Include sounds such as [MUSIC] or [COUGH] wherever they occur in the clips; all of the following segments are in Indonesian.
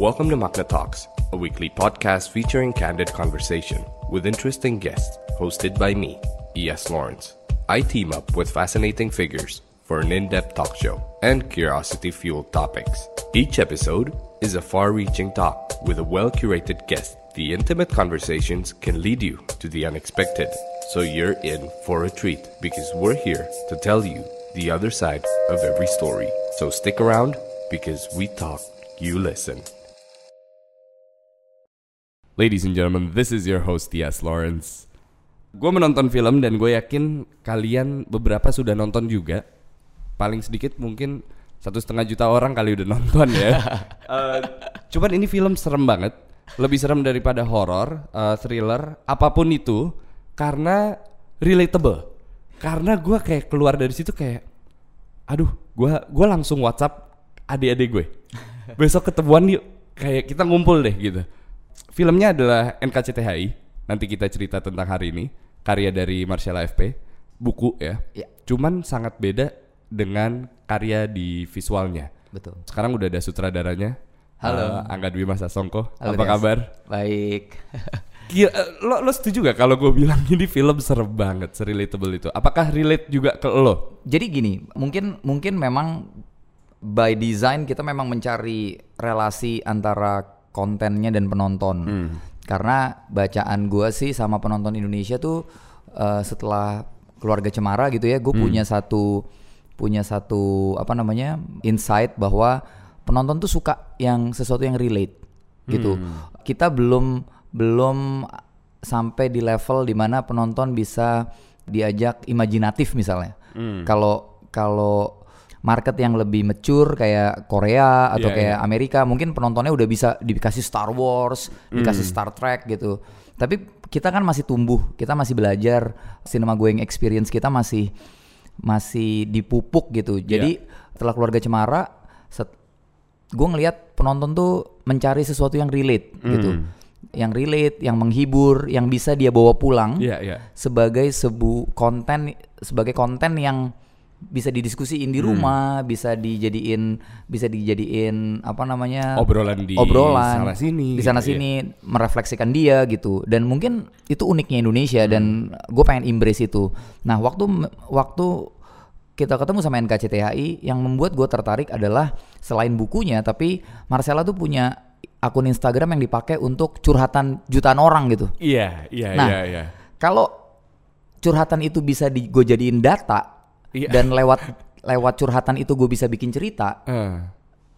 Welcome to Magna Talks, a weekly podcast featuring candid conversation with interesting guests, hosted by me, E.S. Lawrence. I team up with fascinating figures for an in depth talk show and curiosity fueled topics. Each episode is a far reaching talk with a well curated guest. The intimate conversations can lead you to the unexpected, so you're in for a treat because we're here to tell you the other side of every story. So stick around because we talk, you listen. Ladies and gentlemen, this is your host T.S. Lawrence. Gue menonton film dan gue yakin kalian beberapa sudah nonton juga. Paling sedikit mungkin satu setengah juta orang kali udah nonton ya. uh, [LAUGHS] cuman ini film serem banget, lebih serem daripada horor, uh, thriller, apa pun itu, karena relatable. Karena gue kayak keluar dari situ kayak, aduh, gue gua langsung WhatsApp adik-adik gue. [LAUGHS] Besok ketemuan yuk, kayak kita ngumpul deh gitu. Filmnya adalah NKCTHI. Nanti kita cerita tentang hari ini. Karya dari Marcella FP, buku ya. Ya. Cuman sangat beda dengan karya di visualnya. Betul. Sekarang udah ada sutradaranya. Halo. Eh, Angga Dwi Mas Songko. Halo, Apa kabar? Baik. [LAUGHS] Kira, eh, lo, lo setuju gak kalau gue bilang ini film serem banget, relatable itu? Apakah relate juga ke lo? Jadi gini, mungkin mungkin memang by design kita memang mencari relasi antara kontennya dan penonton. Karena bacaan gua sih sama penonton Indonesia tuh eh, setelah keluarga Cemara gitu ya, gue punya satu punya satu apa namanya insight bahwa penonton tuh suka yang sesuatu yang relate gitu. Kita belum belum sampai di level di mana penonton bisa diajak imajinatif misalnya. Kalau kalau market yang lebih mature kayak Korea atau Iya, kayak Amerika mungkin penontonnya udah bisa dikasih Star Wars, dikasih Star Trek gitu. Tapi kita kan masih tumbuh, kita masih belajar cinema going experience kita masih masih dipupuk gitu. Jadi setelah keluarga Cemara, set, gue ngelihat penonton tuh mencari sesuatu yang relate gitu, yang relate, yang menghibur, yang bisa dia bawa pulang Iya, iya. sebagai sebu konten sebagai konten yang bisa didiskusiin di rumah, bisa dijadiin bisa dijadiin apa namanya Obrolan di obrolan sana sini di sana gitu ya. sini merefleksikan dia gitu dan mungkin itu uniknya Indonesia dan gue pengen embrace itu. Nah waktu waktu kita ketemu sama NKCTHI yang membuat gue tertarik adalah selain bukunya tapi Marcella tuh punya akun Instagram yang dipakai untuk curhatan jutaan orang gitu. Iya, iya, Nah, iya, iya. Kalau curhatan itu bisa di gue jadiin data Iya. dan lewat lewat curhatan itu gue bisa bikin cerita Eh,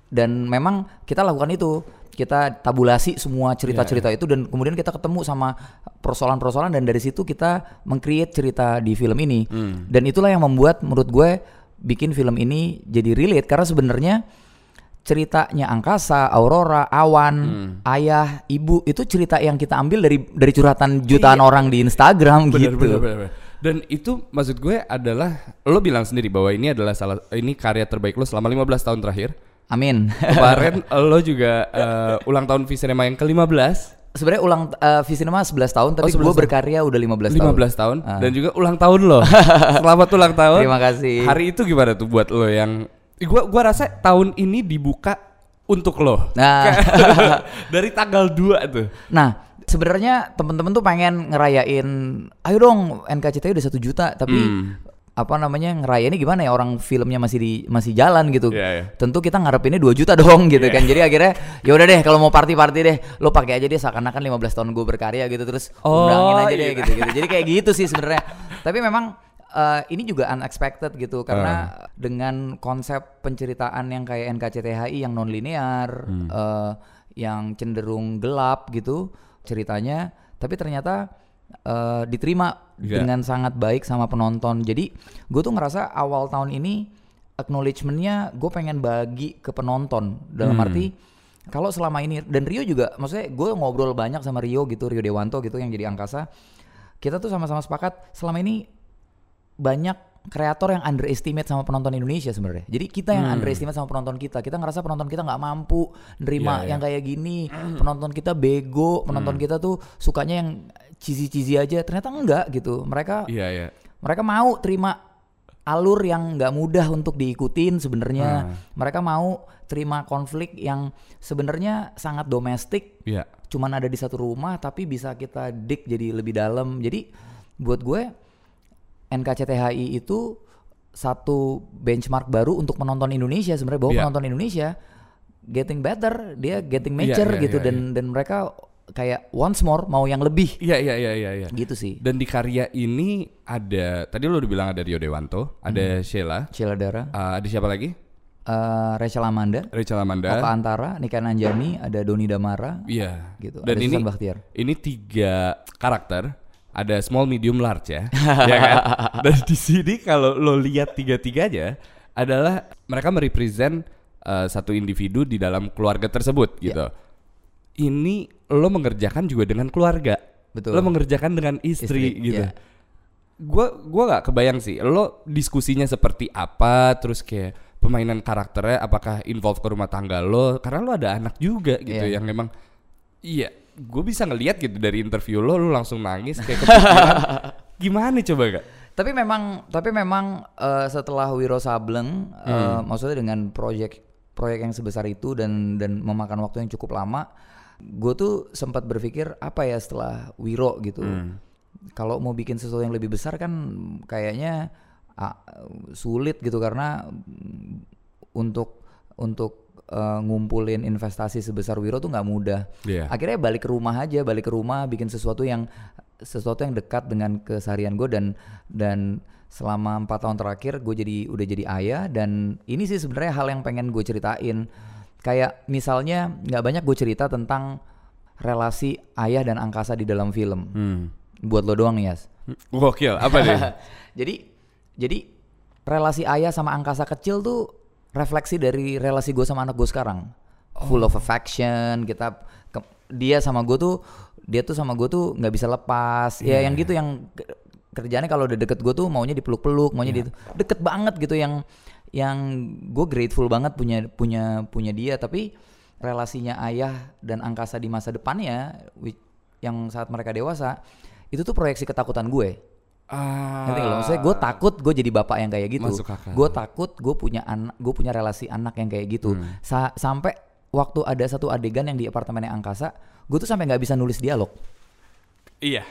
dan memang kita lakukan itu kita tabulasi semua cerita-cerita Iya, itu dan kemudian kita ketemu sama persoalan-persoalan dan dari situ kita meng-create cerita di film ini Hmm. dan itulah yang membuat menurut gue bikin film ini jadi relate karena sebenarnya ceritanya angkasa, aurora, awan, Hmm. ayah, ibu itu cerita yang kita ambil dari dari curhatan jutaan orang di Instagram Bener, gitu. bener, bener, bener. Dan itu maksud gue adalah lo bilang sendiri bahwa ini adalah salah ini karya terbaik lo selama 15 tahun terakhir. Amin. Kemarin lo juga eh, ulang tahun Visinema yang ke-15 Sebenarnya ulang uh, Visinema 11 tahun tapi 11 gue berkarya udah 15 tahun. 15 tahun dan juga ulang tahun lo. [LAUGHS] Selamat ulang tahun. Terima kasih. Hari itu gimana tuh buat lo yang gua gua rasa tahun ini dibuka untuk lo. Nah. [LAUGHS] Dari tanggal 2 tuh. Nah, sebenarnya temen-temen tuh pengen ngerayain, ayo dong NKCTI udah satu juta, tapi Hmm. apa namanya ngerayainnya gimana ya orang filmnya masih di masih jalan gitu. Iya, iya. Tentu kita ngarepinnya 2 juta [LAUGHS] dong gitu kan. Jadi akhirnya ya udah deh kalau mau party-party deh, lo pakai aja deh seakan-akan 15 tahun gue berkarya gitu terus Oh, undangin aja deh iya. gitu gitu. Jadi kayak gitu sih sebenarnya. Tapi memang eh, ini juga unexpected gitu karena dengan konsep penceritaan yang kayak NKCTHI yang non linear, eh, yang cenderung gelap gitu ceritanya, tapi ternyata eh, diterima Iya. dengan sangat baik sama penonton. Jadi gue tuh ngerasa awal tahun ini acknowledgementnya gue pengen bagi ke penonton dalam arti kalau selama ini dan Rio juga maksudnya gue ngobrol banyak sama Rio gitu Rio Dewanto gitu yang jadi angkasa kita tuh sama-sama sepakat selama ini banyak kreator yang underestimate sama penonton Indonesia sebenarnya. Jadi kita yang underestimate sama penonton kita. Kita ngerasa penonton kita nggak mampu nerima Iya, iya. yang kayak gini. Penonton kita bego, penonton kita tuh sukanya yang cheesy-cheesy aja. Ternyata enggak gitu. Mereka Iya, iya. mereka mau terima alur yang nggak mudah untuk diikutin sebenarnya. Hmm. Mereka mau terima konflik yang sebenarnya sangat domestik, Iya. cuman ada di satu rumah tapi bisa kita dik jadi lebih dalam. Jadi buat gue NKCTHI itu satu benchmark baru untuk penonton Indonesia sebenarnya bahwa Iya. penonton Indonesia getting better, dia getting Iya, mature iya, gitu iya, dan dan mereka kayak once more mau yang lebih Iya iya iya iya iya. gitu sih. Dan di karya ini ada tadi lo udah bilang ada Rio Dewanto, ada Sheila, Sheila Dara, uh, ada siapa lagi? eh, Rachel Amanda, Rachel Amanda. Oka Antara, Nika Nanjani, ada Doni Damara, Iya. gitu. Dan ada ini Susan Bakhtiar. ini tiga karakter, ada small, medium, large ya, [LAUGHS] ya kan? Dan di sini kalau lo lihat tiga-tiganya adalah mereka merepresent uh, satu individu di dalam keluarga tersebut Iya. gitu. Ini lo mengerjakan juga dengan keluarga, Betul. lo mengerjakan dengan istri, Istri, gitu. iya. Gua gua nggak kebayang sih, lo diskusinya seperti apa, terus kayak pemainan karakternya apakah involve ke rumah tangga lo, karena lo ada anak juga gitu Iya. yang memang iya gue bisa ngelihat gitu dari interview lo lo langsung nangis kayak kepikiran [LAUGHS] gimana coba gak Tapi memang tapi memang eh, setelah Wiro Sableng eh, Hmm. maksudnya dengan proyek proyek yang sebesar itu dan dan memakan waktu yang cukup lama, gue tuh sempat berpikir apa ya setelah Wiro gitu. Hmm. Kalau mau bikin sesuatu yang lebih besar kan kayaknya ah, sulit gitu karena untuk untuk eh, ngumpulin investasi sebesar Wiro tuh nggak mudah. Iya. Akhirnya balik ke rumah aja, balik ke rumah bikin sesuatu yang sesuatu yang dekat dengan keseharian gue dan dan selama empat tahun terakhir gue jadi udah jadi ayah dan ini sih sebenarnya hal yang pengen gue ceritain. Kayak misalnya nggak banyak gue cerita tentang relasi ayah dan angkasa di dalam film. hmm. Buat lo doang nih Yas. gokil apa deh [LAUGHS] jadi jadi relasi ayah sama angkasa kecil tuh refleksi dari relasi gue sama anak gue sekarang. Full of affection kita ke- dia sama gue tuh dia tuh sama gue tuh nggak bisa lepas. Ya yang gitu yang ke- kerjaannya kalau udah deket gue tuh maunya dipeluk-peluk maunya di deket banget gitu yang yang gue grateful banget punya punya punya dia. Tapi relasinya ayah dan angkasa di masa depannya which- yang saat mereka dewasa itu tuh proyeksi ketakutan gue ah nggak lo? Maksudnya gue takut gue jadi bapak yang kayak gitu. Gue takut gue punya anak, gue punya relasi anak yang kayak gitu. Hmm. Sa- sampai waktu ada satu adegan yang di apartemennya angkasa, gue tuh sampai nggak bisa nulis dialog. iya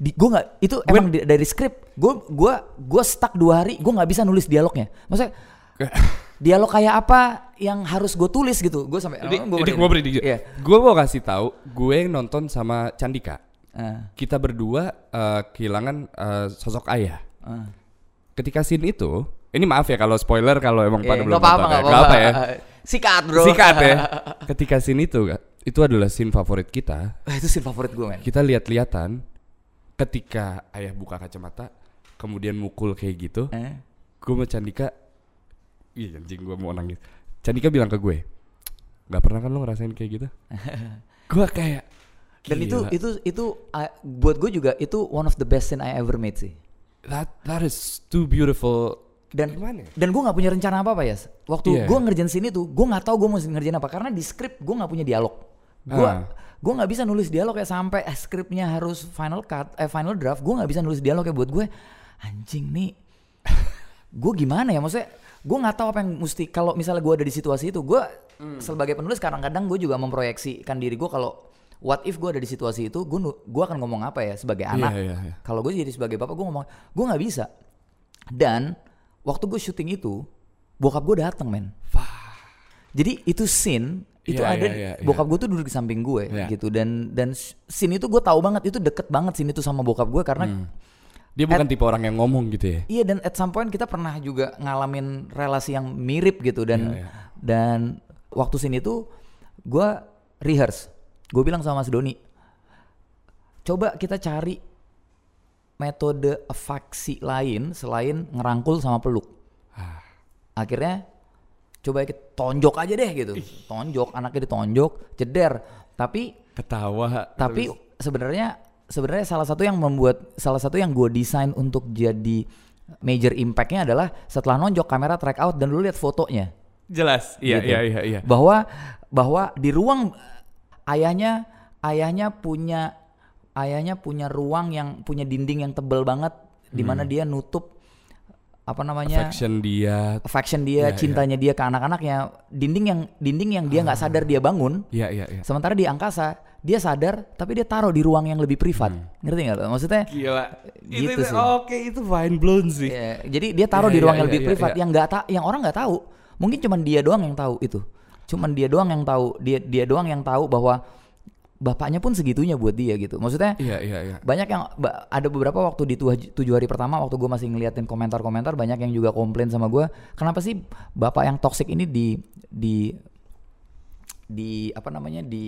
Di, gue nggak itu emang di- dari skrip. Gue gue gue stuck dua hari, gue nggak bisa nulis dialognya. Maksudnya [LAUGHS] dialog kayak apa yang harus gue tulis gitu? Gue sampai gua ini merinding. gue. Iya. Gue mau kasih tahu, gue yang nonton sama Candika. Ah, Kita berdua eh, kehilangan eh, sosok ayah. ah. Ketika scene itu, ini maaf ya kalau spoiler kalau emang pada Iya, belum nonton ya. nggak Nggak apa-apa. ya. Sikat bro. Sikat ya. [LAUGHS] Ketika scene itu, itu adalah scene favorit kita. itu scene favorit gue men. Kita lihat-lihatan ketika ayah buka kacamata, kemudian mukul kayak gitu, Eh. gue sama Candika, iya anjing gue mau nangis. Candika bilang ke gue, nggak pernah kan lo ngerasain kayak gitu? [LAUGHS] gue kayak, Dan itu gila. itu itu uh, buat gue juga itu one of the best scene I ever made sih. that that is too beautiful. Dan Gimana ya? dan gue nggak punya rencana apa apa ya. Waktu Iya. gue ngerjain sini tuh, gue nggak tahu gue mau ngerjain apa karena di skrip gue nggak punya dialog. Gue Ah. gue nggak bisa nulis dialog ya sampai eh, skripnya harus final cut, eh final draft. Gue nggak bisa nulis dialog ya buat gue. Anjing nih, [LAUGHS] gue gimana ya maksudnya? Gue nggak tahu apa yang mesti kalau misalnya gue ada di situasi itu, gue Hmm. sebagai penulis kadang-kadang gue juga memproyeksikan diri gue kalau what if gue ada di situasi itu, gue gue akan ngomong apa ya sebagai anak. iya, iya. Kalau gue jadi sebagai bapak gue ngomong, gue nggak bisa. Dan waktu gue syuting itu, bokap gue dateng men. Jadi itu scene itu Iya, ada iya, iya, iya. bokap gue tuh duduk di samping gue Iya. gitu dan dan scene itu gue tahu banget itu deket banget scene itu sama bokap gue karena Hmm. Dia bukan tipe orang yang ngomong gitu ya. Iya dan at some point kita pernah juga ngalamin relasi yang mirip gitu dan Iya, iya. dan waktu sini tuh gue rehearse. Gue bilang sama Mas Doni, coba kita cari metode afaksi lain selain ngerangkul sama peluk. Ah. Akhirnya coba kita tonjok aja deh gitu, tonjok anaknya ditonjok, jeder. Tapi Ketawa. tapi sebenarnya sebenarnya salah satu yang membuat salah satu yang gue desain untuk jadi major impactnya adalah setelah nonjok kamera track out dan lu lihat fotonya jelas. Iya, gitu. iya, iya, iya. bahwa bahwa di ruang ayahnya ayahnya punya ayahnya punya ruang yang punya dinding yang tebel banget di mana dia nutup apa namanya Affection dia. affection dia, Iya, cintanya dia ke anak-anaknya, dinding yang dinding yang dia nggak sadar dia bangun. Iya iya iya. Sementara di angkasa dia sadar, tapi dia taruh di ruang yang lebih privat. Hmm. Ngerti nggak? Maksudnya? Gila. Gitu itu, sih. Oke, itu mind blown sih. ya, jadi dia taruh Iya, di ruang yang iya, lebih iya, privat iya. yang nggak tak, yang orang nggak tahu. Mungkin cuman dia doang yang tahu itu. Cuman dia doang yang tahu. Dia dia doang yang tahu bahwa bapaknya pun segitunya buat dia gitu. Maksudnya? Iya iya iya. banyak yang ada beberapa waktu di tujuh hari pertama waktu gue masih ngeliatin komentar-komentar banyak yang juga komplain sama gue kenapa sih bapak yang toxic ini di di di apa namanya di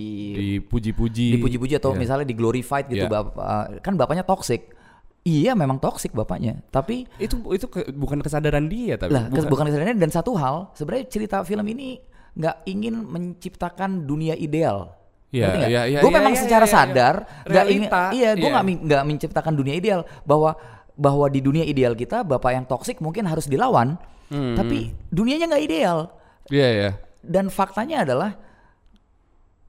Dipuji-puji. dipuji-puji atau Iya. misalnya di glorified gitu Iya. Bap- kan bapaknya toxic iya memang toxic bapaknya tapi itu itu ke- bukan kesadaran dia tapi lah kes- bukan kesadarannya dan satu hal sebenarnya cerita film ini nggak ingin menciptakan dunia ideal. Iya, iya, iya, gue iya, memang iya, secara iya. sadar nggak ingin iya gue nggak min- nggak menciptakan dunia ideal. Bahwa bahwa di dunia ideal kita bapak yang toksik mungkin harus dilawan. Hmm, tapi dunianya nggak ideal. Iya iya. dan faktanya adalah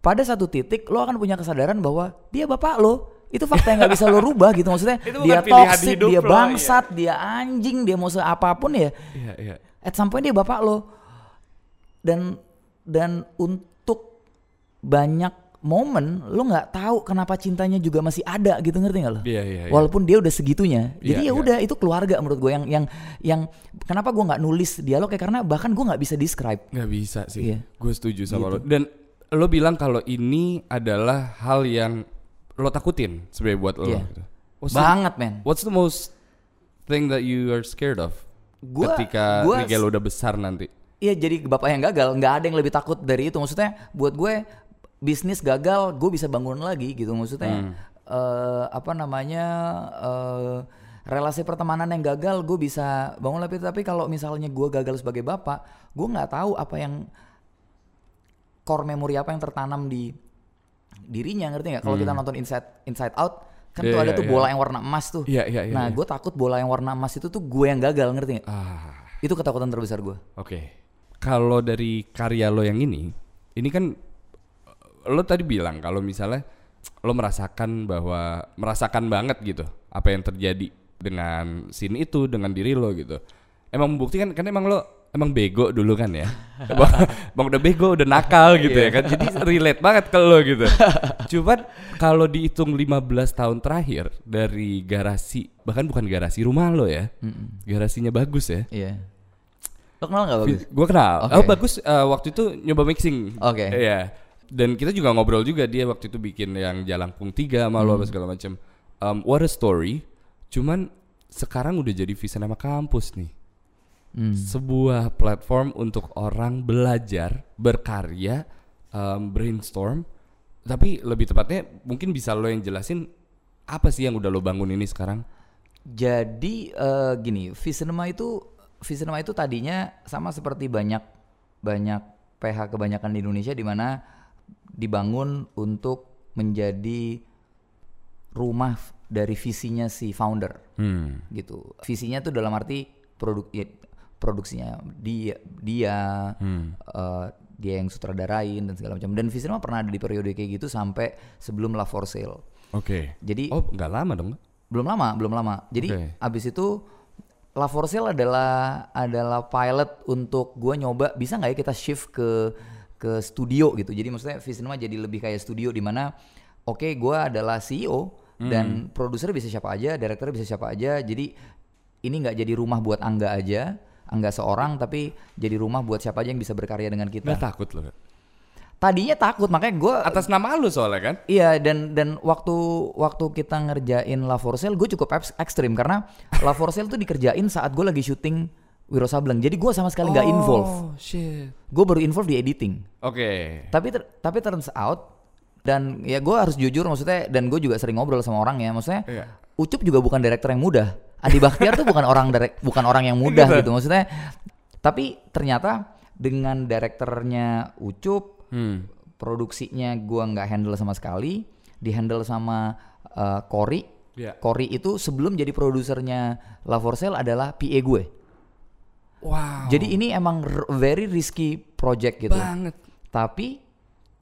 pada satu titik lo akan punya kesadaran bahwa dia bapak lo. Itu fakta yang nggak bisa lo rubah gitu. Maksudnya [LAUGHS] dia toksik dia lo, bangsat dia anjing dia mau apa pun ya. Iya iya. at some point dia bapak lo. Dan dan untuk banyak momen lo nggak tahu kenapa cintanya juga masih ada gitu ngerti nggak lo Iya iya. iya. walaupun dia udah segitunya jadi Iya, ya iya. udah itu keluarga menurut gue yang yang yang kenapa gue nggak nulis dialog ya karena bahkan gue nggak bisa describe nggak bisa sih. Iya. Gue setuju sama lo. Gitu. Dan lo bilang kalau ini adalah hal yang lo takutin sebenarnya buat lo. Iya. gitu. What's the- banget men What's the most thing that you are scared of? Gua- ketika gua- Miguel udah besar nanti. Iya jadi bapak yang gagal. Nggak ada yang lebih takut dari itu. Maksudnya buat gue bisnis gagal gue bisa bangun lagi gitu. Maksudnya eh, apa namanya eh, relasi pertemanan yang gagal gue bisa bangun lagi. Tapi kalau misalnya gue gagal sebagai bapak gue nggak tahu apa yang core memori apa yang tertanam di dirinya ngerti nggak? Kalau kita nonton Inside Inside Out kan Iya, tuh ada iya, tuh iya. bola yang warna emas tuh. Iya, iya, iya, nah iya. gue takut bola yang warna emas itu tuh gue yang gagal ngerti nggak? Ah, itu ketakutan terbesar gue. Oke. Kalau dari karya lo yang ini, ini kan lo tadi bilang kalau misalnya lo merasakan bahwa merasakan banget gitu apa yang terjadi dengan scene itu dengan diri lo gitu. Emang membuktikan kan emang lo emang bego dulu kan ya. [LAUGHS] Bang, udah bego, udah nakal [LAUGHS] gitu ya kan. Jadi relate banget ke lo gitu. [LAUGHS] Cuman kalau dihitung 15 tahun terakhir dari garasi, bahkan bukan garasi rumah lo ya. Garasinya bagus ya. iya lo kenal nggak bagus Gue kenal. Oke. Oh bagus. eh, waktu itu nyoba mixing. Oke. Iya. Dan kita juga ngobrol juga dia waktu itu bikin yang Jalangkung 3 sama Hmm. lo apa segala macam. Um, what a story. Cuman sekarang udah jadi Visinema kampus nih. Hmm. Sebuah platform untuk orang belajar, berkarya, um, brainstorm. Tapi lebih tepatnya mungkin bisa lo yang jelasin apa sih yang udah lo bangun ini sekarang? Jadi eh, gini, Visinema itu Visinema itu tadinya sama seperti banyak banyak PH kebanyakan di Indonesia di mana dibangun untuk menjadi rumah dari visinya si founder Hmm. gitu. Visinya tuh dalam arti produk ya, produksinya dia dia Hmm. eh, dia yang sutradarain dan segala macam. Dan Visinema pernah ada di periode kayak gitu sampai sebelum La For Sale. Oke. Jadi Oh nggak lama dong? belum lama, belum lama. Jadi Oke. abis itu La For Sale adalah adalah pilot untuk gua nyoba bisa nggak ya kita shift ke ke studio gitu. Jadi maksudnya Visinema jadi lebih kayak studio di mana oke gua adalah CEO dan produsernya bisa siapa aja, direkturnya bisa siapa aja. Jadi ini nggak jadi rumah buat Angga aja, Angga seorang tapi jadi rumah buat siapa aja yang bisa berkarya dengan kita. Nggak takut lo? Tadinya takut makanya gua Atas nama lu soalnya kan? Iya dan dan waktu waktu kita ngerjain La For Sale gue cukup ekstrim karena La For Sale tuh dikerjain saat gue lagi syuting Wiro Sableng. Jadi gue sama sekali nggak involve. Oh shit. Gue baru involve di editing. Oke. Tapi ter- tapi turns out dan ya gue harus jujur maksudnya dan gue juga sering ngobrol sama orang ya maksudnya Iya. Ucup juga bukan director yang mudah. Adi Bakhtiar tuh bukan orang direk- bukan orang yang mudah Gitu. gitu maksudnya. Tapi ternyata dengan direkturnya Ucup Hmm. produksinya gua nggak handle sama sekali, di handle sama uh, Cory. Iya. Cory itu sebelum jadi produsernya La For Sale adalah PA gue. Wow. Jadi ini emang r- very risky project gitu. banget. Tapi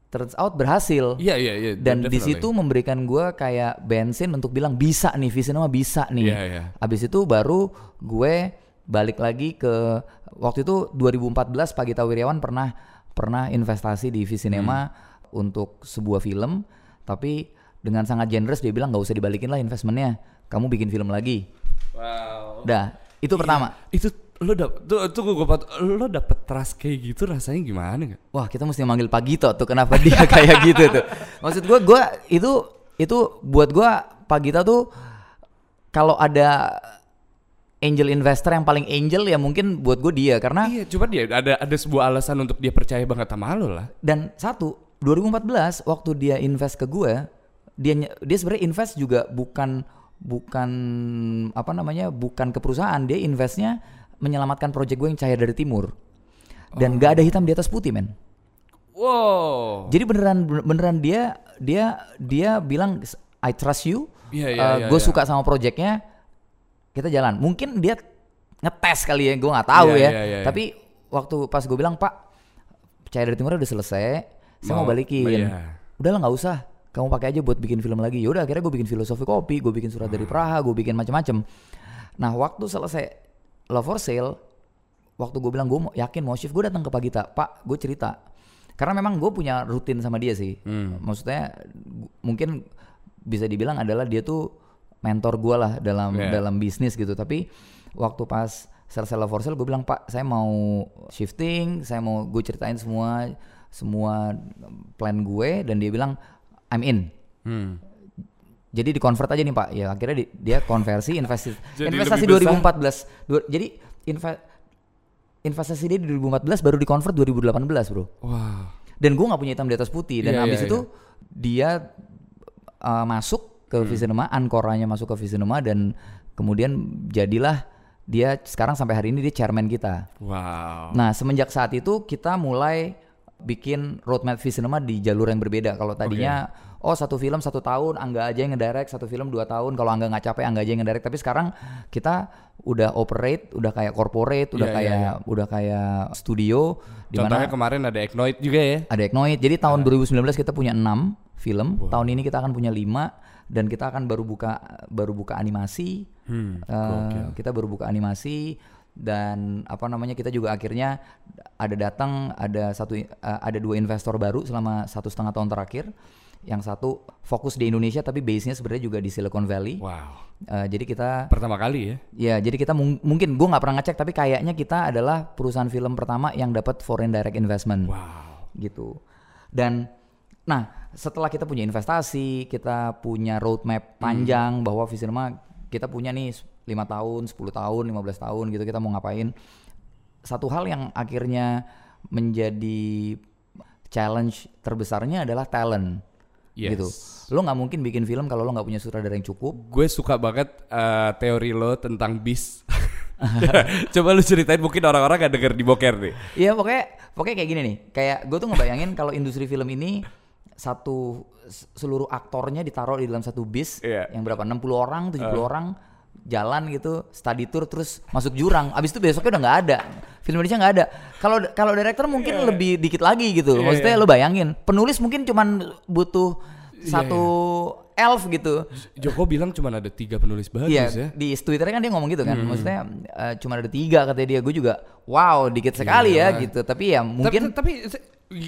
turns out berhasil. Iya iya iya. Dan di situ memberikan gua kayak bensin untuk bilang bisa nih, Visinema bisa nih. Iya, iya. Abis itu baru gue balik lagi ke waktu itu 2014 Pak Gita Wirjawan pernah pernah investasi di Visinema untuk sebuah film tapi dengan sangat generous dia bilang nggak usah dibalikin lah investmentnya kamu bikin film lagi Wow. dah itu pertama Itu lo dapet tuh, tuh gue pat- lo dapet trust kayak gitu rasanya gimana nggak? Wah kita mesti manggil Pak Gito tuh kenapa dia [LAUGHS] kayak gitu tuh. Maksud gue gue itu itu buat gue Pak Gito tuh kalau ada angel investor yang paling angel ya mungkin buat gue dia karena Iya, coba dia ada ada sebuah alasan untuk dia percaya banget sama lo lah. dan satu 2014 waktu dia invest ke gue dia dia sebenarnya invest juga bukan bukan apa namanya bukan ke perusahaan dia investnya menyelamatkan project gue yang cahaya dari timur dan gak ada hitam di atas putih men Wow. Jadi beneran beneran dia dia dia bilang I trust you. Iya, iya, iya, gue iya. suka sama projectnya. Kita jalan. Mungkin dia ngetes kali ya, gue nggak tahu Iya, ya. iya, iya, iya. Tapi waktu pas gue bilang Pak, Cahaya dari Timur udah selesai, saya mau, Mau- balikin. iya. Udahlah nggak usah, kamu pakai aja buat bikin film lagi. Yaudah akhirnya gue bikin filosofi kopi, gue bikin surat Hmm. dari Praha, gue bikin macam-macam. Nah waktu selesai Love for Sale, waktu gue bilang gue yakin mau shift, gue datang ke Pak Gita, Pak, gue cerita. Karena memang gue punya rutin sama dia sih. Hmm. Maksudnya mungkin bisa dibilang adalah dia tuh mentor gue lah dalam Yeah. dalam bisnis gitu. Tapi waktu pas selesai Love for Sale, gue bilang Pak, saya mau shifting, saya mau gue ceritain semua semua plan gue dan dia bilang I'm in. Hmm. Jadi di convert aja nih Pak. Ya akhirnya di- dia konversi [LAUGHS] investasi Jadi investasi lebih besar. 2014. Dua- jadi inve- investasi dia di 2014 baru di convert 2018, Bro. Wow. Dan gue nggak punya hitam di atas putih dan Iya, habis iya, itu dia uh, masuk ke Hmm. Visinema, Ankoranya masuk ke Visinema dan kemudian jadilah dia sekarang sampai hari ini dia chairman kita. Wow. Nah, semenjak saat itu kita mulai bikin roadmap Visinema di jalur yang berbeda. Kalau tadinya oh satu film satu tahun, Angga aja yang ngedirect, satu film dua tahun. Kalau Angga nggak capek, Angga aja yang ngedirect. Tapi sekarang kita udah operate, udah kayak corporate, udah Iya, kayak iya, udah kayak studio di Contohnya mana kemarin ada Eknoid juga ya. ada Eknoid. Jadi tahun 2019 kita punya 6 film. Tahun ini kita akan punya 5 dan kita akan baru buka baru buka animasi. Hmm, Eh, kita baru buka animasi dan apa namanya kita juga akhirnya ada datang ada satu eh, ada dua investor baru selama satu setengah tahun terakhir. Yang satu fokus di Indonesia tapi base-nya sebenarnya juga di Silicon Valley. Wow. Eh, jadi kita Pertama kali ya. Ya, jadi kita mung- mungkin gue nggak pernah ngecek, tapi kayaknya kita adalah perusahaan film pertama yang dapat foreign direct investment, Wow. gitu. Dan, nah setelah kita punya investasi, kita punya roadmap panjang bahwa Visinema kita punya nih 5 tahun, 10 tahun, 15 tahun gitu kita mau ngapain. Satu hal yang akhirnya menjadi challenge terbesarnya adalah talent, Yes. gitu. Lo nggak mungkin bikin film kalau lo nggak punya sutradara yang cukup. Gue suka banget eh, teori lo tentang bis. [LAUGHS] Coba lu ceritain mungkin orang-orang gak denger di boker nih. Iya pokoknya pokoknya kayak gini nih. Kayak gue tuh ngebayangin kalau industri film ini satu seluruh aktornya ditaruh di dalam satu bis Iya. yang berapa 60 orang, 70 orang jalan gitu, study tour terus masuk jurang. Abis itu besoknya udah nggak ada. Film Indonesia nggak ada. Kalau kalau director mungkin lebih dikit lagi gitu. Iya, Maksudnya iya. lo bayangin, penulis mungkin cuman butuh Iya, satu elf gitu. Joko bilang cuma ada tiga penulis bagus Iya, ya. di Twitternya kan dia ngomong gitu kan. Maksudnya eh, cuma ada tiga katanya dia. Gue juga wow dikit sekali ya gitu. Tapi ya mungkin tapi, tapi,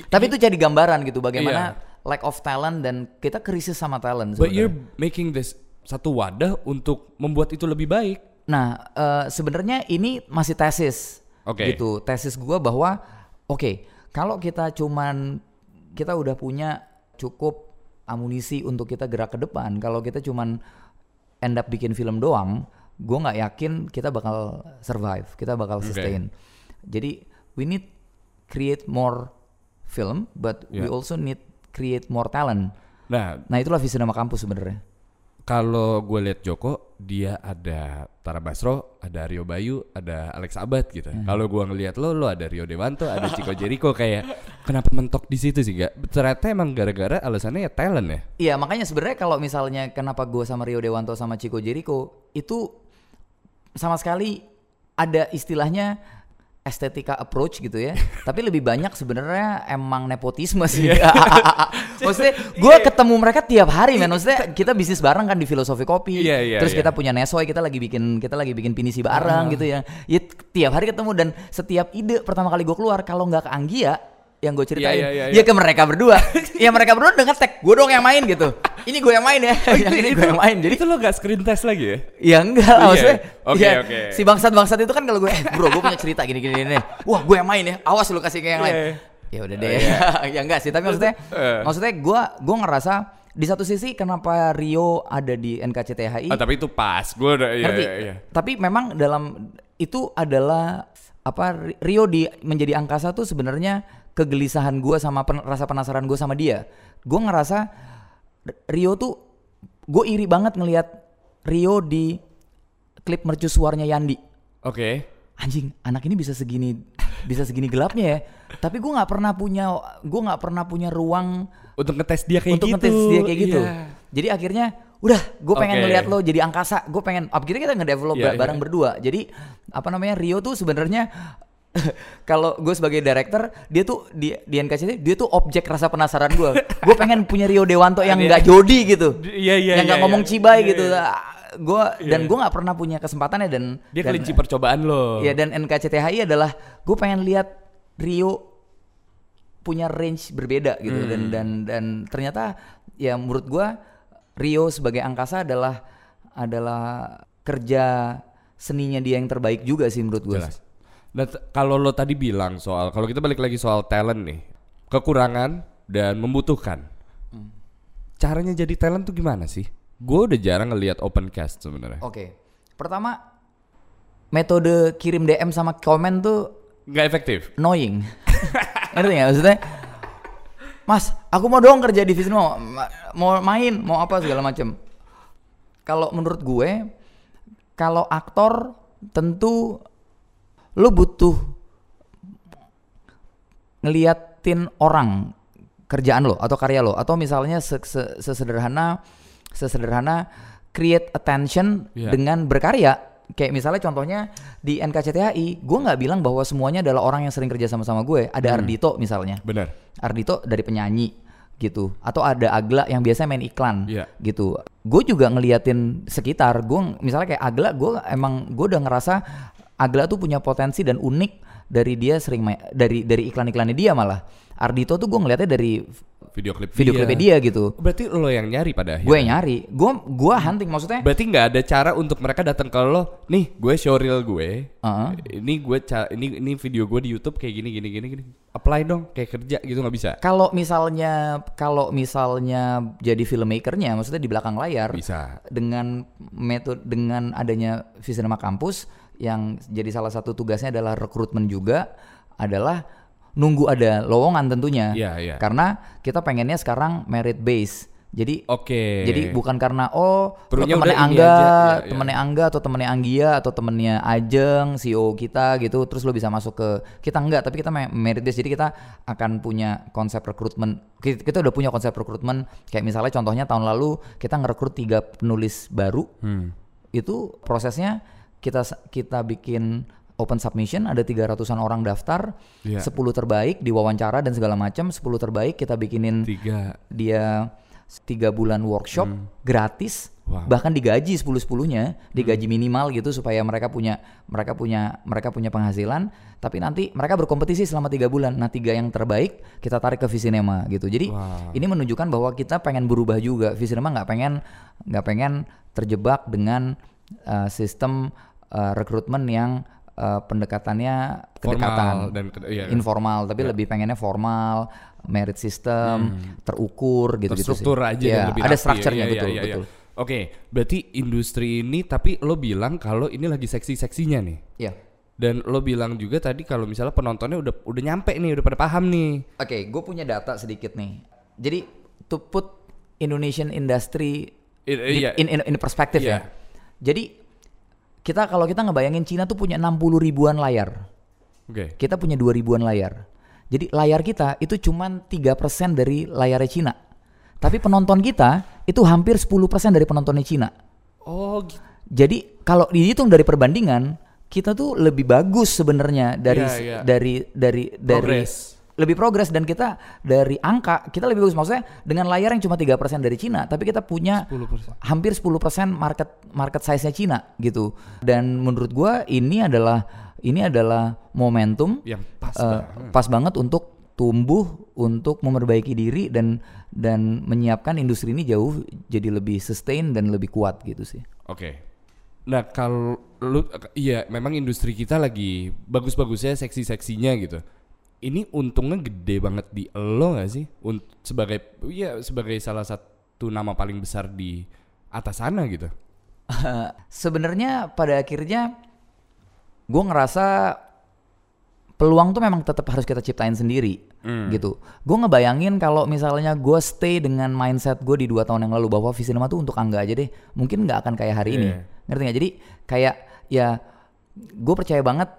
tapi itu jadi gambaran gitu bagaimana Iya. Lack of talent dan kita krisis sama talent but you're making this satu wadah untuk membuat itu lebih baik. Nah, eh, sebenarnya ini masih tesis. Oke. Gitu. Tesis gua bahwa oke, kalau kita cuman kita udah punya cukup amunisi untuk kita gerak ke depan, kalau kita cuman end up bikin film doang, gua nggak yakin kita bakal survive, kita bakal sustain. Jadi we need create more film, but we Yeah. also need create more talent. Nah, Nah, itulah visi nama kampus sebenarnya. kalau gue lihat Joko, dia ada Tara Basro, ada Rio Bayu, ada Alex Abad gitu. Hmm. Kalau gua ngelihat lo, lo ada Rio Dewanto, ada Chico Jericho kayak kenapa mentok di situ sih gak? Ternyata emang gara-gara alasannya ya talent ya. Iya makanya sebenarnya kalau misalnya kenapa gue sama Rio Dewanto sama Chico Jericho itu sama sekali ada istilahnya estetika approach gitu ya. [LAUGHS] Tapi lebih banyak sebenarnya emang nepotisme sih. [LAUGHS] maksudnya [LAUGHS] gue ketemu mereka tiap hari men. Maksudnya kita bisnis bareng kan di filosofi kopi. Iya, iya, Terus iya. kita punya Nesoy, kita lagi bikin kita lagi bikin pinisi bareng gitu ya. Ya tiap hari ketemu dan setiap ide pertama kali gue keluar kalau nggak ke Anggia yang gue ceritain, Iya, iya, iya, ya ke mereka berdua. ya mereka berdua udah ngetek, gue dong yang main gitu. Ini gue yang main ya, yang ini gue yang main. Jadi itu lo gak screen test lagi ya? Ya enggak lah Iya. maksudnya. Oke, ya, oke. Si bangsat-bangsat itu kan kalau gue, eh, bro gue punya cerita gini gini gini. Wah gue yang main ya. Awas lu kasih ke yang lain. Iya. Ya udah deh. [LAUGHS] ya enggak sih. Tapi maksudnya, Eh. maksudnya gue gue ngerasa di satu sisi kenapa Rio ada di NKCTHI. Ah, tapi itu pas. Gue udah iya, ngerti? iya, iya. Tapi memang dalam itu adalah apa Rio di menjadi angkasa tuh sebenarnya kegelisahan gue sama pen- rasa penasaran gue sama dia. Gue ngerasa Rio tuh gue iri banget ngelihat Rio di klip mercusuarnya Yandi. Oke. Anjing, anak ini bisa segini bisa segini gelapnya ya. Tapi gue nggak pernah punya gue nggak pernah punya ruang Untuk ngetes dia kayak untuk gitu. ngetes dia kayak gitu. Iya. Jadi akhirnya udah gue pengen Oke. ngeliat lo jadi angkasa. Gue pengen akhirnya kita ngedevelop ba- bareng iya. berdua. Jadi apa namanya Rio tuh sebenarnya [LAUGHS] kalau gue sebagai director dia tuh di di NKCT dia tuh objek rasa penasaran gue. gue pengen punya Rio Dewanto yang nggak jodi gitu. Iya, iya, yang nggak iya, ngomong iya. cibai Iya, gitu. iya. Gue dan Iya. gue nggak pernah punya kesempatannya dan Dia dan- kelinci percobaan lo. Iya dan NKCTHI adalah gue pengen lihat Rio punya range berbeda gitu Hmm. dan dan dan ternyata ya menurut gua Rio sebagai angkasa adalah adalah kerja seninya dia yang terbaik juga sih menurut gue. Jelas. Nah, kalau lo tadi bilang soal kalau kita balik lagi soal talent nih, kekurangan dan membutuhkan. Caranya jadi talent tuh gimana sih? Gue udah jarang ngelihat open cast sebenarnya. Oke. Pertama metode kirim DM sama komen tuh Nggak efektif. annoying. [LAUGHS] Ngerti nggak maksudnya? Mas, aku mau dong kerja di mau mau main, mau apa segala macem. Kalau menurut gue, kalau aktor tentu lu butuh ngeliatin orang kerjaan lo atau karya lo. Atau misalnya se- se- sesederhana sesederhana create attention Iya. dengan berkarya. Kayak misalnya contohnya di NKCTHI gue nggak bilang bahwa semuanya adalah orang yang sering kerja sama-sama gue. Ada Ardito misalnya. Benar. Ardito dari penyanyi gitu. Atau ada Agla yang biasa main iklan Iya. gitu. Gue juga ngeliatin sekitar. Gue misalnya kayak Agla gue emang gue udah ngerasa Agla tuh punya potensi dan unik dari dia sering main, dari dari iklan-iklannya dia malah Ardito tuh gue ngeliatnya dari Video klip video klipnya dia gitu Berarti lo yang nyari pada akhirnya. gue yang nyari gue gue hunting maksudnya Berarti nggak ada cara untuk mereka datang ke lo. Nih, gue showreel gue. Heeh. Ini gue ini ini video gue di YouTube kayak gini gini gini gini. Apply dong kayak kerja gitu nggak bisa. kalau misalnya kalau misalnya jadi filmmakernya maksudnya di belakang layar Bisa. dengan metode dengan adanya Visinema Kampus yang jadi salah satu tugasnya adalah rekrutmen juga adalah nunggu ada lowongan tentunya. Iya, iya. Karena kita pengennya sekarang merit base. Jadi Oke. jadi bukan karena oh temennya Angga, aja, iya. temennya Angga atau temennya Anggia atau temennya Ajeng, CEO kita gitu, terus lo bisa masuk ke kita enggak, tapi kita me- merit base. Jadi kita akan punya konsep rekrutmen. Kita, kita udah punya konsep rekrutmen. Kayak misalnya contohnya tahun lalu kita ngerekrut tiga penulis baru. Hmm. Itu prosesnya kita kita bikin open submission ada 300-an orang daftar, Iya. 10 terbaik diwawancara dan segala macam, 10 terbaik kita bikinin Tiga. dia tiga bulan workshop gratis Wow. bahkan digaji 10 sepuluhnya digaji minimal gitu supaya mereka punya mereka punya mereka punya penghasilan tapi nanti mereka berkompetisi selama tiga bulan nah tiga yang terbaik kita tarik ke Visinema gitu jadi Wow. ini menunjukkan bahwa kita pengen berubah juga Visinema nggak pengen nggak pengen terjebak dengan uh, sistem uh, rekrutmen yang uh, pendekatannya kedekatan dan iya. informal tapi lebih pengennya formal merit system terukur gitu gitu aja dan lebih ada rapi. strukturnya Iya, iya, betul iya, iya. betul Oke, berarti industri ini tapi lo bilang kalau ini lagi seksi-seksinya nih. Iya. Dan lo bilang juga tadi kalau misalnya penontonnya udah udah nyampe nih, udah pada paham nih. oke gue punya data sedikit nih jadi to put Indonesian industry I- di- iya. in, in, in perspective Iya. ya jadi kita kalau kita ngebayangin Cina tuh punya 60 ribuan layar Oke. kita punya 2 ribuan layar jadi layar kita itu cuman 3% dari layarnya Cina tapi penonton kita itu hampir 10% dari penontonnya Cina Oh, gitu. Jadi kalau dihitung dari perbandingan, kita tuh lebih bagus sebenarnya dari Iya, iya. dari dari dari Progress. Lebih progres dan kita dari angka kita lebih bagus maksudnya dengan layar yang cuma 3% dari Cina tapi kita punya 10%. hampir 10% market market size-nya Cina gitu dan menurut gua ini adalah ini adalah momentum Yang pas eh, banget. pas banget untuk tumbuh untuk memperbaiki diri dan dan menyiapkan industri ini jauh jadi lebih sustain dan lebih kuat gitu sih. Oke. Nah kalau lu iya memang industri kita lagi bagus-bagusnya seksi-seksinya gitu. Ini untungnya gede banget di lo gak sih? Unt sebagai iya sebagai salah satu nama paling besar di atas sana gitu. [LAUGHS] Sebenarnya pada akhirnya gue ngerasa peluang tuh memang tetap harus kita ciptain sendiri gitu. Gue ngebayangin kalau misalnya gue stay dengan mindset gue di dua tahun yang lalu bahwa Visinema tuh untuk angga aja deh, mungkin nggak akan kayak hari ini. Iya. Ngerti nggak? Jadi kayak ya gue percaya banget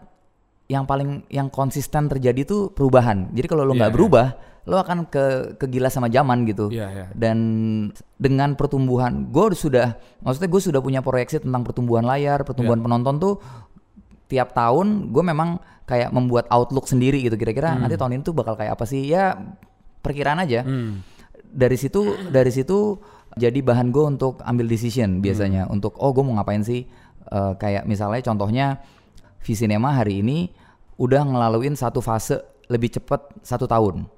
yang paling yang konsisten terjadi tuh perubahan. Jadi kalau lo nggak iya. berubah, lo akan ke kegila sama zaman gitu. Iya, iya. Dan dengan pertumbuhan, gue sudah, maksudnya gue sudah punya proyeksi tentang pertumbuhan layar, pertumbuhan Iya. penonton tuh tiap tahun gue memang kayak membuat outlook sendiri gitu. Kira-kira Hmm. nanti tahun ini tuh bakal kayak apa sih? Ya perkiraan aja. Hmm. Dari situ, dari situ jadi bahan gue untuk ambil decision Hmm. biasanya untuk oh gue mau ngapain sih? Eh, kayak misalnya contohnya Visinema hari ini udah ngelaluin satu fase lebih cepat satu tahun.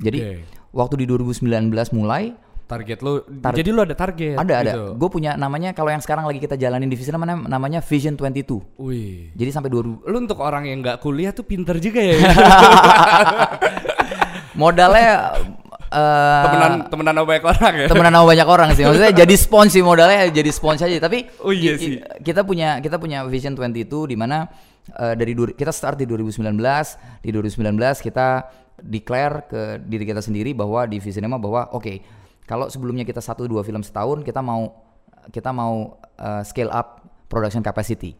Jadi Oke. waktu di 2019 mulai Target lo Tar- jadi lo ada target. ada ada. gitu. Gue punya namanya kalau yang sekarang lagi kita jalanin di Visinema namanya, namanya Vision 22. Wih. Jadi sampai 2000 Lu untuk orang yang nggak kuliah tuh pinter juga ya. [LAUGHS] modalnya eh temenan temenan sama banyak orang ya. temenan sama banyak orang sih. Maksudnya [LAUGHS] jadi spons sih modalnya jadi spons aja. Tapi Oh iya sih. kita punya kita punya Vision 22 di mana eh, dari kita start di 2019, di 2019 kita declare ke diri kita sendiri bahwa di Visinema bahwa oke, kalau sebelumnya kita satu dua film setahun, kita mau kita mau eh, scale up production capacity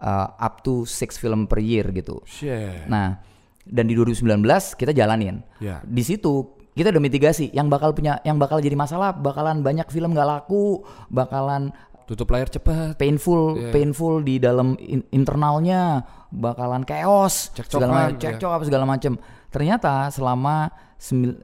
eh, up to six film per year gitu. Shit. Nah, dan di 2019 kita jalanin. Ya. Di situ kita udah mitigasi yang bakal punya yang bakal jadi masalah bakalan banyak film nggak laku, bakalan Tutup layar cepat. painful Iya. painful di dalam in- internalnya, bakalan chaos, Cekcokan, segala macam, iya. cekcok apa segala macam. Ternyata selama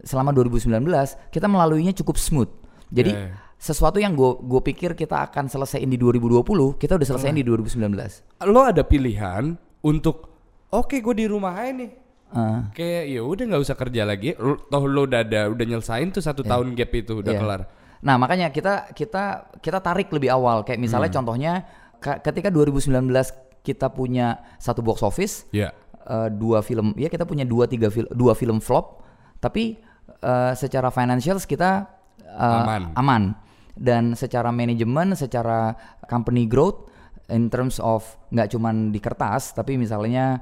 selama 2019 kita melaluinya cukup smooth. Jadi Iya. sesuatu yang gue gue pikir kita akan selesaiin di 2020, kita udah selesaiin di 2019. Lo ada pilihan untuk oke gue di rumah aja nih. Eh, Kayak ya udah nggak usah kerja lagi. Lo, toh lo udah ada udah nyelesain tuh satu tahun gap itu udah Iya. kelar. Nah makanya kita kita kita tarik lebih awal kayak misalnya Hmm. contohnya ka- ketika 2019 kita punya satu box office Ya. eh, dua film ya kita punya dua tiga film dua film flop tapi eh, secara financials kita eh, Aman. aman dan secara manajemen secara company growth in terms of nggak cuman di kertas tapi misalnya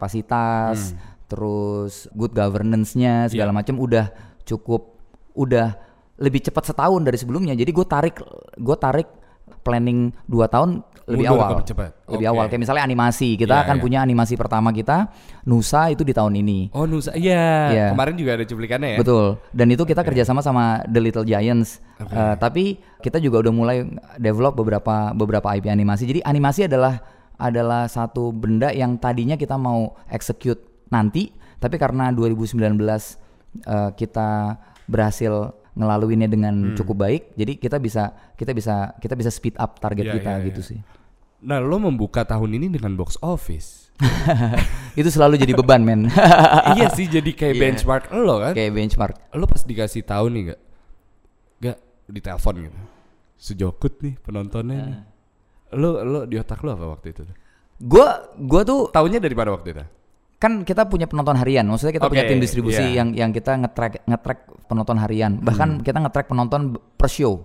kapasitas terus good governance-nya segala Iya. macam udah cukup udah lebih cepat setahun dari sebelumnya jadi gue tarik gue tarik planning dua tahun lebih Mundur awal cepat. lebih Oke. awal kayak misalnya animasi kita Iya, akan iya. punya animasi pertama kita Nusa itu di tahun ini Oh Nusa, iya. Iya. Kemarin juga ada cuplikannya ya. Betul. Dan itu kita kerjasama sama The Little Giants. Eh, tapi kita juga udah mulai develop beberapa beberapa IP animasi. Jadi animasi adalah adalah satu benda yang tadinya kita mau execute nanti, tapi karena 2019 eh, kita berhasil ngelaluinnya dengan cukup baik, jadi kita bisa kita bisa kita bisa speed up target Iya, kita iya, gitu iya. sih. Nah lo membuka tahun ini dengan box office. [LAUGHS] itu selalu jadi beban men. [LAUGHS] iya sih jadi kayak Iya. benchmark lo kan. Kayak benchmark. Lo pas dikasih tahu nih gak? Gak ditelepon gitu. Sejokut nih penontonnya nih. Lo lo di otak lo apa waktu itu? Gua gua tuh Tahunya dari mana waktu itu? Kan kita punya penonton harian, maksudnya kita punya Oke, tim distribusi iya. yang yang kita ngetrack ngetrack penonton harian, bahkan kita ngetrack penonton per show.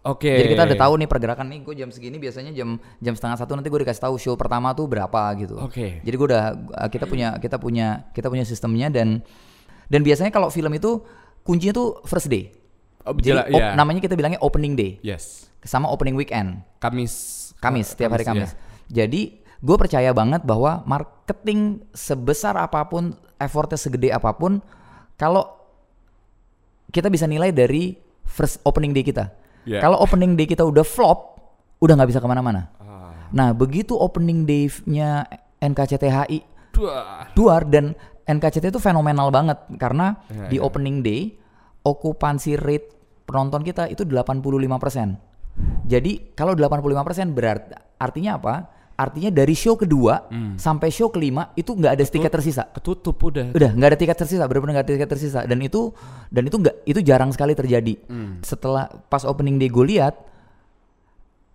Oke. Jadi kita udah tahu nih pergerakan nih, gue jam segini biasanya jam jam setengah satu nanti gue dikasih tahu show pertama tuh berapa gitu. Oke. Jadi gue udah uh, kita punya kita punya kita punya sistemnya dan dan biasanya kalau film itu kuncinya tuh first day. Oh, Jadi op- iya. namanya kita bilangnya opening day Yes. sama opening weekend. Kamis. Kamis, setiap hari Kamis. iya. Jadi gue percaya banget bahwa marketing sebesar apa pun, effortnya segede apa pun, kalau kita bisa nilai dari first opening day kita. Iya. Kalau opening day kita udah flop, udah nggak bisa ke mana-mana. Ah. Nah, begitu opening day-nya NKCTHI Wah. duar dan NKCT itu fenomenal banget karena Ya, di ya. opening day okupansi rate penonton kita itu 85%. Jadi kalau 85% berarti artinya apa? Artinya dari show kedua Hmm. sampai show kelima itu nggak ada tiket tersisa. Ketutup udah. Udah nggak ada tiket tersisa, benar-benar nggak ada tiket tersisa dan itu dan itu nggak itu jarang sekali terjadi. Hmm. Setelah pas opening day gue lihat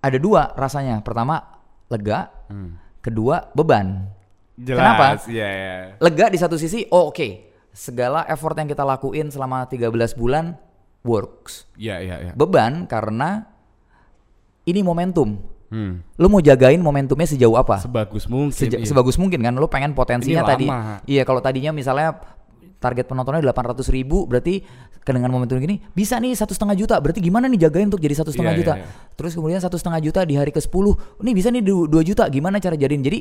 ada dua rasanya. Pertama lega, Hmm. kedua beban. Jelas. Kenapa? Iya, iya. lega di satu sisi oh oke segala effort yang kita lakuin selama 13 bulan works Iya, iya, iya. beban karena ini momentum Hmm. lu mau jagain momentumnya sejauh apa Sebagus mungkin. Seja- iya. sebagus mungkin kan lu pengen potensinya Ini tadi lama. iya kalau tadinya misalnya target penontonnya 800 ribu berarti dengan momentum gini bisa nih satu setengah juta berarti gimana nih jagain untuk jadi satu setengah Iya, juta iya, iya. terus kemudian satu setengah juta di hari ke 10 nih bisa nih 2 juta gimana cara jadiin jadi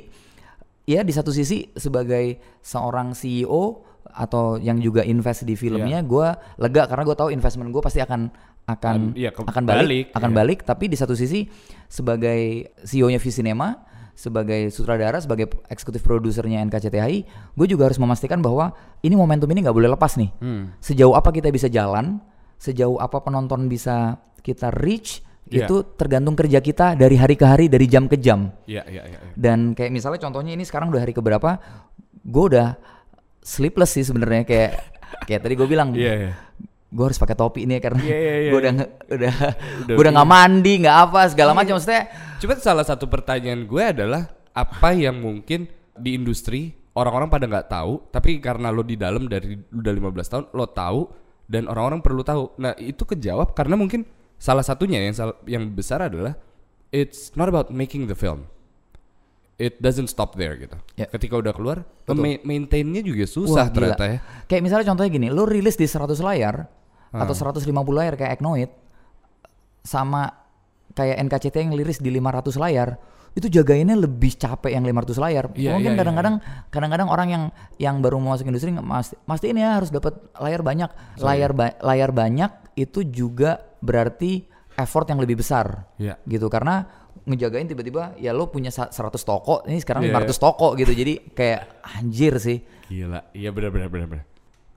ya di satu sisi sebagai seorang CEO atau yang juga invest di filmnya Iya. gua lega karena gue tahu investment gue pasti akan akan An- iya, ke- akan balik, balik, akan iya. balik tapi di satu sisi sebagai CEO-nya Visinema sebagai sutradara sebagai eksekutif produsernya NKCTHI gue juga harus memastikan bahwa ini momentum ini nggak boleh lepas nih Hmm. sejauh apa kita bisa jalan sejauh apa penonton bisa kita reach Iya. itu tergantung kerja kita dari hari ke hari dari jam ke jam Iya, iya, iya. iya. dan kayak misalnya contohnya ini sekarang udah hari keberapa gue udah sleepless sih sebenarnya kayak kayak tadi gue bilang Iya, iya. gue harus pakai topi ini ya karena Iya, iya, iya. gue udah udah Udah- gue udah nggak mandi nggak apa segala macam maksudnya Cuma salah satu pertanyaan gue adalah apa yang mungkin di industri orang-orang pada nggak tahu, tapi karena lo di dalam dari udah 15 tahun lo tahu dan orang-orang perlu tahu. Nah itu kejawab karena mungkin salah satunya yang sal- yang besar adalah it's not about making the film. It doesn't stop there gitu. Ya. Ketika udah keluar, ma- maintainnya juga Wah, susah gila. ternyata ya. kayak misalnya contohnya gini lu rilis di 100 layar Ah. atau 150 layar kayak Eknoid sama kayak NKCT yang liris di 500 layar itu jagainnya lebih capek yang 500 layar. Iya, Mungkin iya, kadang-kadang kadang-kadang orang yang yang baru mau masuk industri mas, mastiin ya harus dapat layar banyak. Layar ba- layar banyak itu juga berarti effort yang lebih besar. Iya. Gitu karena ngejagain tiba-tiba ya lo punya sa- 100 toko, ini sekarang Iya, 500 toko gitu. Jadi kayak anjir sih. Gila, iya benar benar.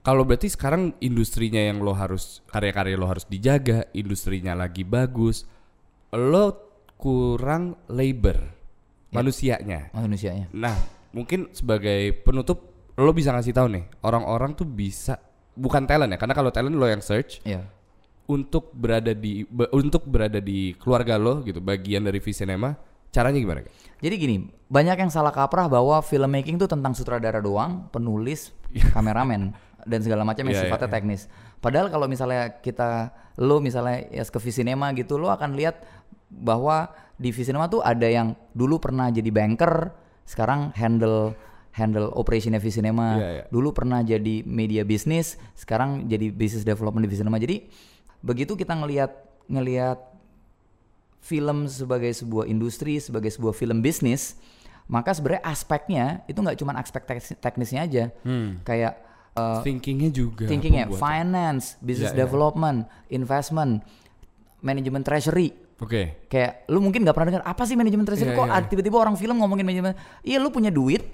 Kalau berarti sekarang industrinya yang lo harus karya-karya lo harus dijaga, industrinya lagi bagus, lo kurang labor manusianya. manusianya. Nah, mungkin sebagai penutup lo bisa ngasih tahu nih, orang-orang tuh bisa bukan talent ya, karena kalau talent lo yang search Iya. Untuk berada di be- untuk berada di keluarga lo gitu, bagian dari Visinema, caranya gimana? Kak? Jadi gini, banyak yang salah kaprah bahwa filmmaking itu tentang sutradara doang, penulis, kameramen dan segala macam yang Iya, iya, sifatnya iya. teknis. Padahal kalau misalnya kita lo misalnya ya ke Visinema gitu, lo akan lihat bahwa di Visinema tuh ada yang dulu pernah jadi banker, sekarang handle handle operationnya Visinema. Iya, iya. Dulu pernah jadi media bisnis, sekarang jadi business development di Visinema. Jadi begitu kita ngelihat ngelihat film sebagai sebuah industri, sebagai sebuah film bisnis, maka sebenarnya aspeknya itu nggak cuma aspek teknis- teknisnya aja, kayak uh, Thinkingnya juga. thinkingnya, finance, business Iya, iya. development, investment, manajemen treasury. Oke. Kayak lu mungkin nggak pernah dengar apa sih manajemen treasury? Iya, Kok ada tiba-tiba orang film ngomongin manajemen? Iya lu punya duit.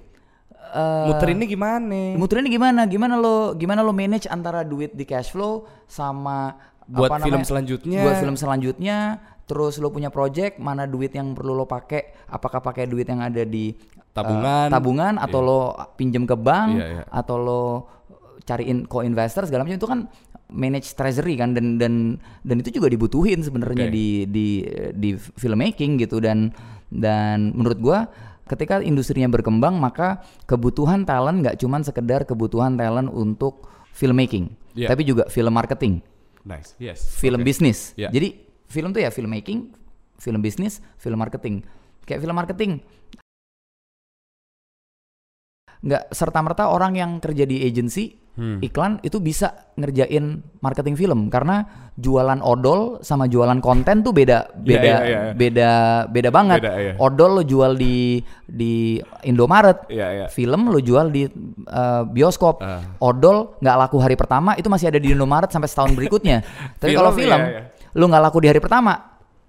eh, Muterinnya gimana? Muterin gimana? Gimana lo gimana lo manage antara duit di cash flow sama Buat apa film namanya, selanjutnya. Buat film selanjutnya, terus lo punya project mana duit yang perlu lo pakai? Apakah pakai duit yang ada di Tabungan. tabungan atau lo pinjem ke bank Iya, iya. atau lo cariin co-investor segala macam itu kan manage treasury kan dan dan dan itu juga dibutuhin sebenarnya Oke. di di di filmmaking gitu dan dan menurut gua ketika industrinya berkembang maka kebutuhan talent nggak cuman sekedar kebutuhan talent untuk filmmaking Iya. tapi juga film marketing Nice. Yes. film Oke. bisnis Iya. jadi film tuh ya filmmaking film bisnis film marketing kayak film marketing nggak serta merta orang yang kerja di agency Hmm. iklan itu bisa ngerjain marketing film karena jualan odol sama jualan konten tuh beda Iya, beda iya, iya, iya. beda beda banget. Beda, iya. Odol lo jual di di Indomaret, Iya, iya. film lo jual di uh, bioskop. Ah. Odol nggak laku hari pertama itu masih ada di Indomaret sampai setahun [LAUGHS] berikutnya. Tapi kalau film iya, iya. lo nggak laku di hari pertama,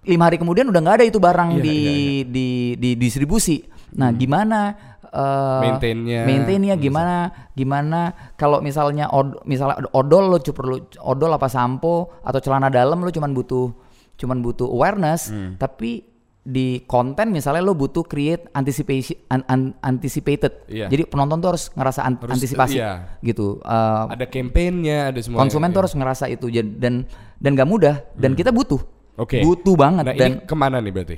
lima hari kemudian udah nggak ada itu barang Iya, di, iya, di di distribusi. Nah, gimana eh, Maintainnya. maintainnya gimana gimana kalau misalnya od, misalnya odol lo cuma perlu odol apa sampo atau celana dalam lo cuman butuh cuman butuh awareness Hmm. tapi di konten misalnya lo butuh create anticipation an- an- anticipated Iya. jadi penonton tuh harus ngerasa an- Harus, antisipasi iya. gitu Eh, Ada campaignnya, ada semua. konsumen tuh harus ngerasa itu dan dan gak mudah dan kita butuh Hmm. Oke. butuh banget Nah, dan ini ke mana nih berarti?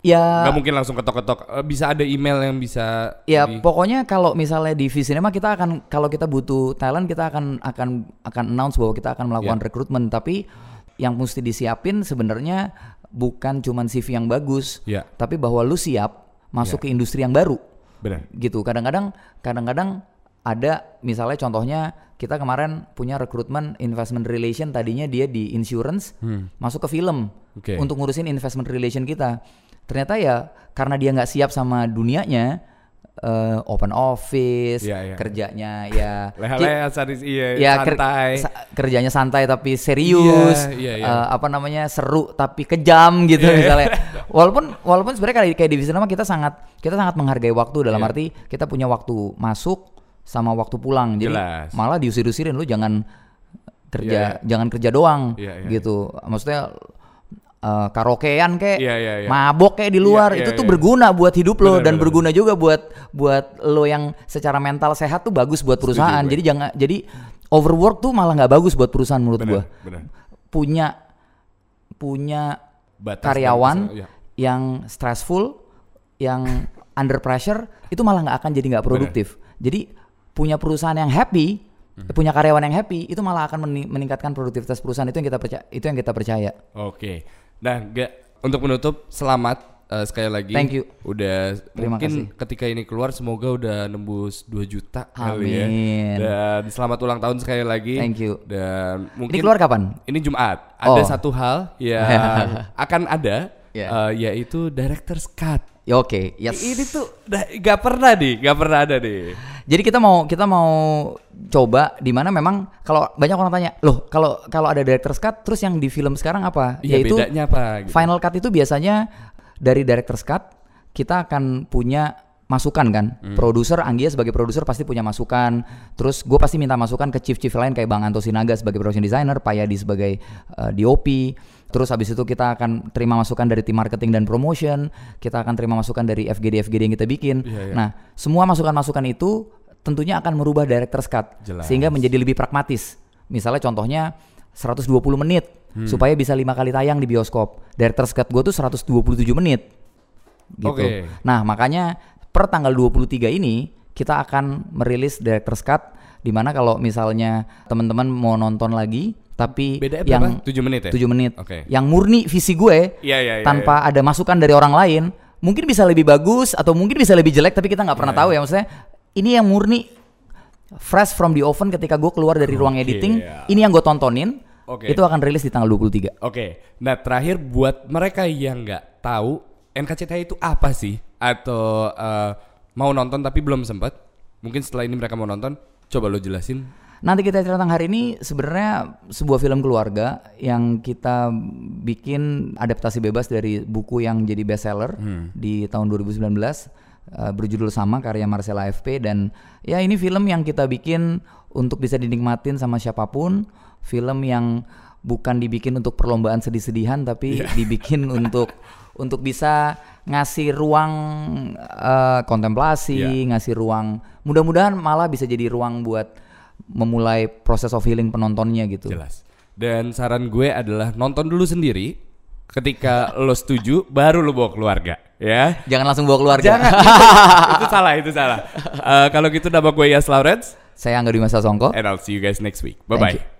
Ya Gak mungkin langsung ketok-ketok. Eh, Bisa ada email yang bisa Ya di- pokoknya kalau misalnya di Visinema kita akan kalau kita butuh talent kita akan akan akan announce bahwa kita akan melakukan Ya. rekrutmen tapi yang mesti disiapin sebenarnya bukan cuman CV yang bagus Ya. tapi bahwa lu siap masuk Ya. ke industri yang baru Benar. gitu kadang-kadang kadang-kadang ada misalnya contohnya kita kemarin punya rekrutmen investment relation tadinya dia di insurance masuk ke film Hmm. Oke. untuk ngurusin investment relation kita ternyata ya karena dia nggak siap sama dunianya eh, open office Iya, iya. kerjanya ya [LAUGHS] Leha-leha iya ya ker- santai. sa- kerjanya santai tapi serius Iya, iya, iya. eh, apa namanya seru tapi kejam gitu iya. misalnya [LAUGHS] walaupun walaupun sebenarnya kayak kayak divisi nama kita sangat kita sangat menghargai waktu dalam Iya. arti kita punya waktu masuk sama waktu pulang jadi Jelas. malah diusir-usirin lu jangan kerja Iya, jangan kerja doang Iya, iya. gitu maksudnya eh, karaokean kayak Iya, iya, iya. mabok kayak di luar Iya, itu iya, tuh iya. berguna buat hidup lo dan benar, berguna juga buat buat lo yang secara mental sehat tuh bagus buat perusahaan gue. jadi jangan jadi overwork tuh malah nggak bagus buat perusahaan menurut Benar, gua benar. punya punya Batas karyawan iya. yang stressful yang under pressure itu malah nggak akan jadi nggak produktif jadi punya perusahaan yang happy Mhm. punya karyawan yang happy itu malah akan meni- meningkatkan produktivitas perusahaan itu yang kita percaya itu yang kita percaya Oke. Nah, gak untuk menutup selamat eh, sekali lagi. Thank you. Udah Terima mungkin ketika ini keluar semoga udah nembus 2 juta kali ya. Dan selamat ulang tahun sekali lagi. Thank you. Dan mungkin ini keluar kapan Ini Jumat. Ada Oh. satu hal yang [LAUGHS] akan ada Ya. eh, yaitu director's cut. Ya oke yes Ini tuh dah- gak pernah nih, gak pernah ada nih. Jadi kita mau kita mau coba di mana memang kalau banyak orang tanya, loh kalau kalau ada director's cut terus yang di film sekarang apa? Iya, Yaitu bedanya apa gitu. final cut itu biasanya dari director's cut kita akan punya masukan kan. Hmm. Produser Anggia sebagai produser pasti punya masukan. Terus gue pasti minta masukan ke chief-chief lain kayak Bang Anto Sinaga sebagai production designer, Pak Yadi sebagai uh, DOP. Terus habis itu kita akan terima masukan dari tim marketing dan promotion, kita akan terima masukan dari FGD FGD yang kita bikin. Iya, iya. Nah, semua masukan-masukan itu tentunya akan merubah director's cut Jelas. sehingga menjadi lebih pragmatis. Misalnya contohnya 120 menit Hmm. supaya bisa lima kali tayang di bioskop. Director's cut gue tuh 127 menit. Gitu. Oke. Nah, makanya per tanggal 23 ini kita akan merilis director's cut di mana kalau misalnya teman-teman mau nonton lagi tapi Bedanya yang? 7 menit ya? 7 menit. Oke. Yang murni visi gue Iya, iya, iya, tanpa ada masukan dari orang lain, mungkin bisa lebih bagus atau mungkin bisa lebih jelek tapi kita nggak pernah Iya, tahu ya maksudnya. Ini yang murni fresh from the oven ketika gue keluar dari ruang editing, ya. ini yang gue tontonin. Oke. Itu akan rilis di tanggal 23. Oke, nah terakhir buat mereka yang nggak tahu NKCTI itu apa sih? Atau eh, mau nonton tapi belum sempat? Mungkin setelah ini mereka mau nonton, coba lo jelasin. Nanti kita cerita tentang hari ini sebenarnya sebuah film keluarga yang kita bikin adaptasi bebas dari buku yang jadi bestseller di tahun 2019 eh, berjudul sama karya Marcella AFP dan ya ini film yang kita bikin untuk bisa dinikmatin sama siapa pun, film yang bukan dibikin untuk perlombaan sedih-sedihan tapi [LAUGHS] dibikin untuk untuk bisa ngasih ruang eh, kontemplasi, ngasih ruang. Mudah-mudahan malah bisa jadi ruang buat memulai proses of healing penontonnya gitu. Jelas. Dan saran gue adalah nonton dulu sendiri. Ketika [LAUGHS] lo setuju, baru lo bawa keluarga, ya. Jangan langsung bawa keluarga. Jangan. [LAUGHS] itu salah, itu salah. Eh, kalau gitu nama gue Yas Lawrence, Saya Angga Dwi Masa Songko. and I'll see you guys next week. Thank Bye bye. you.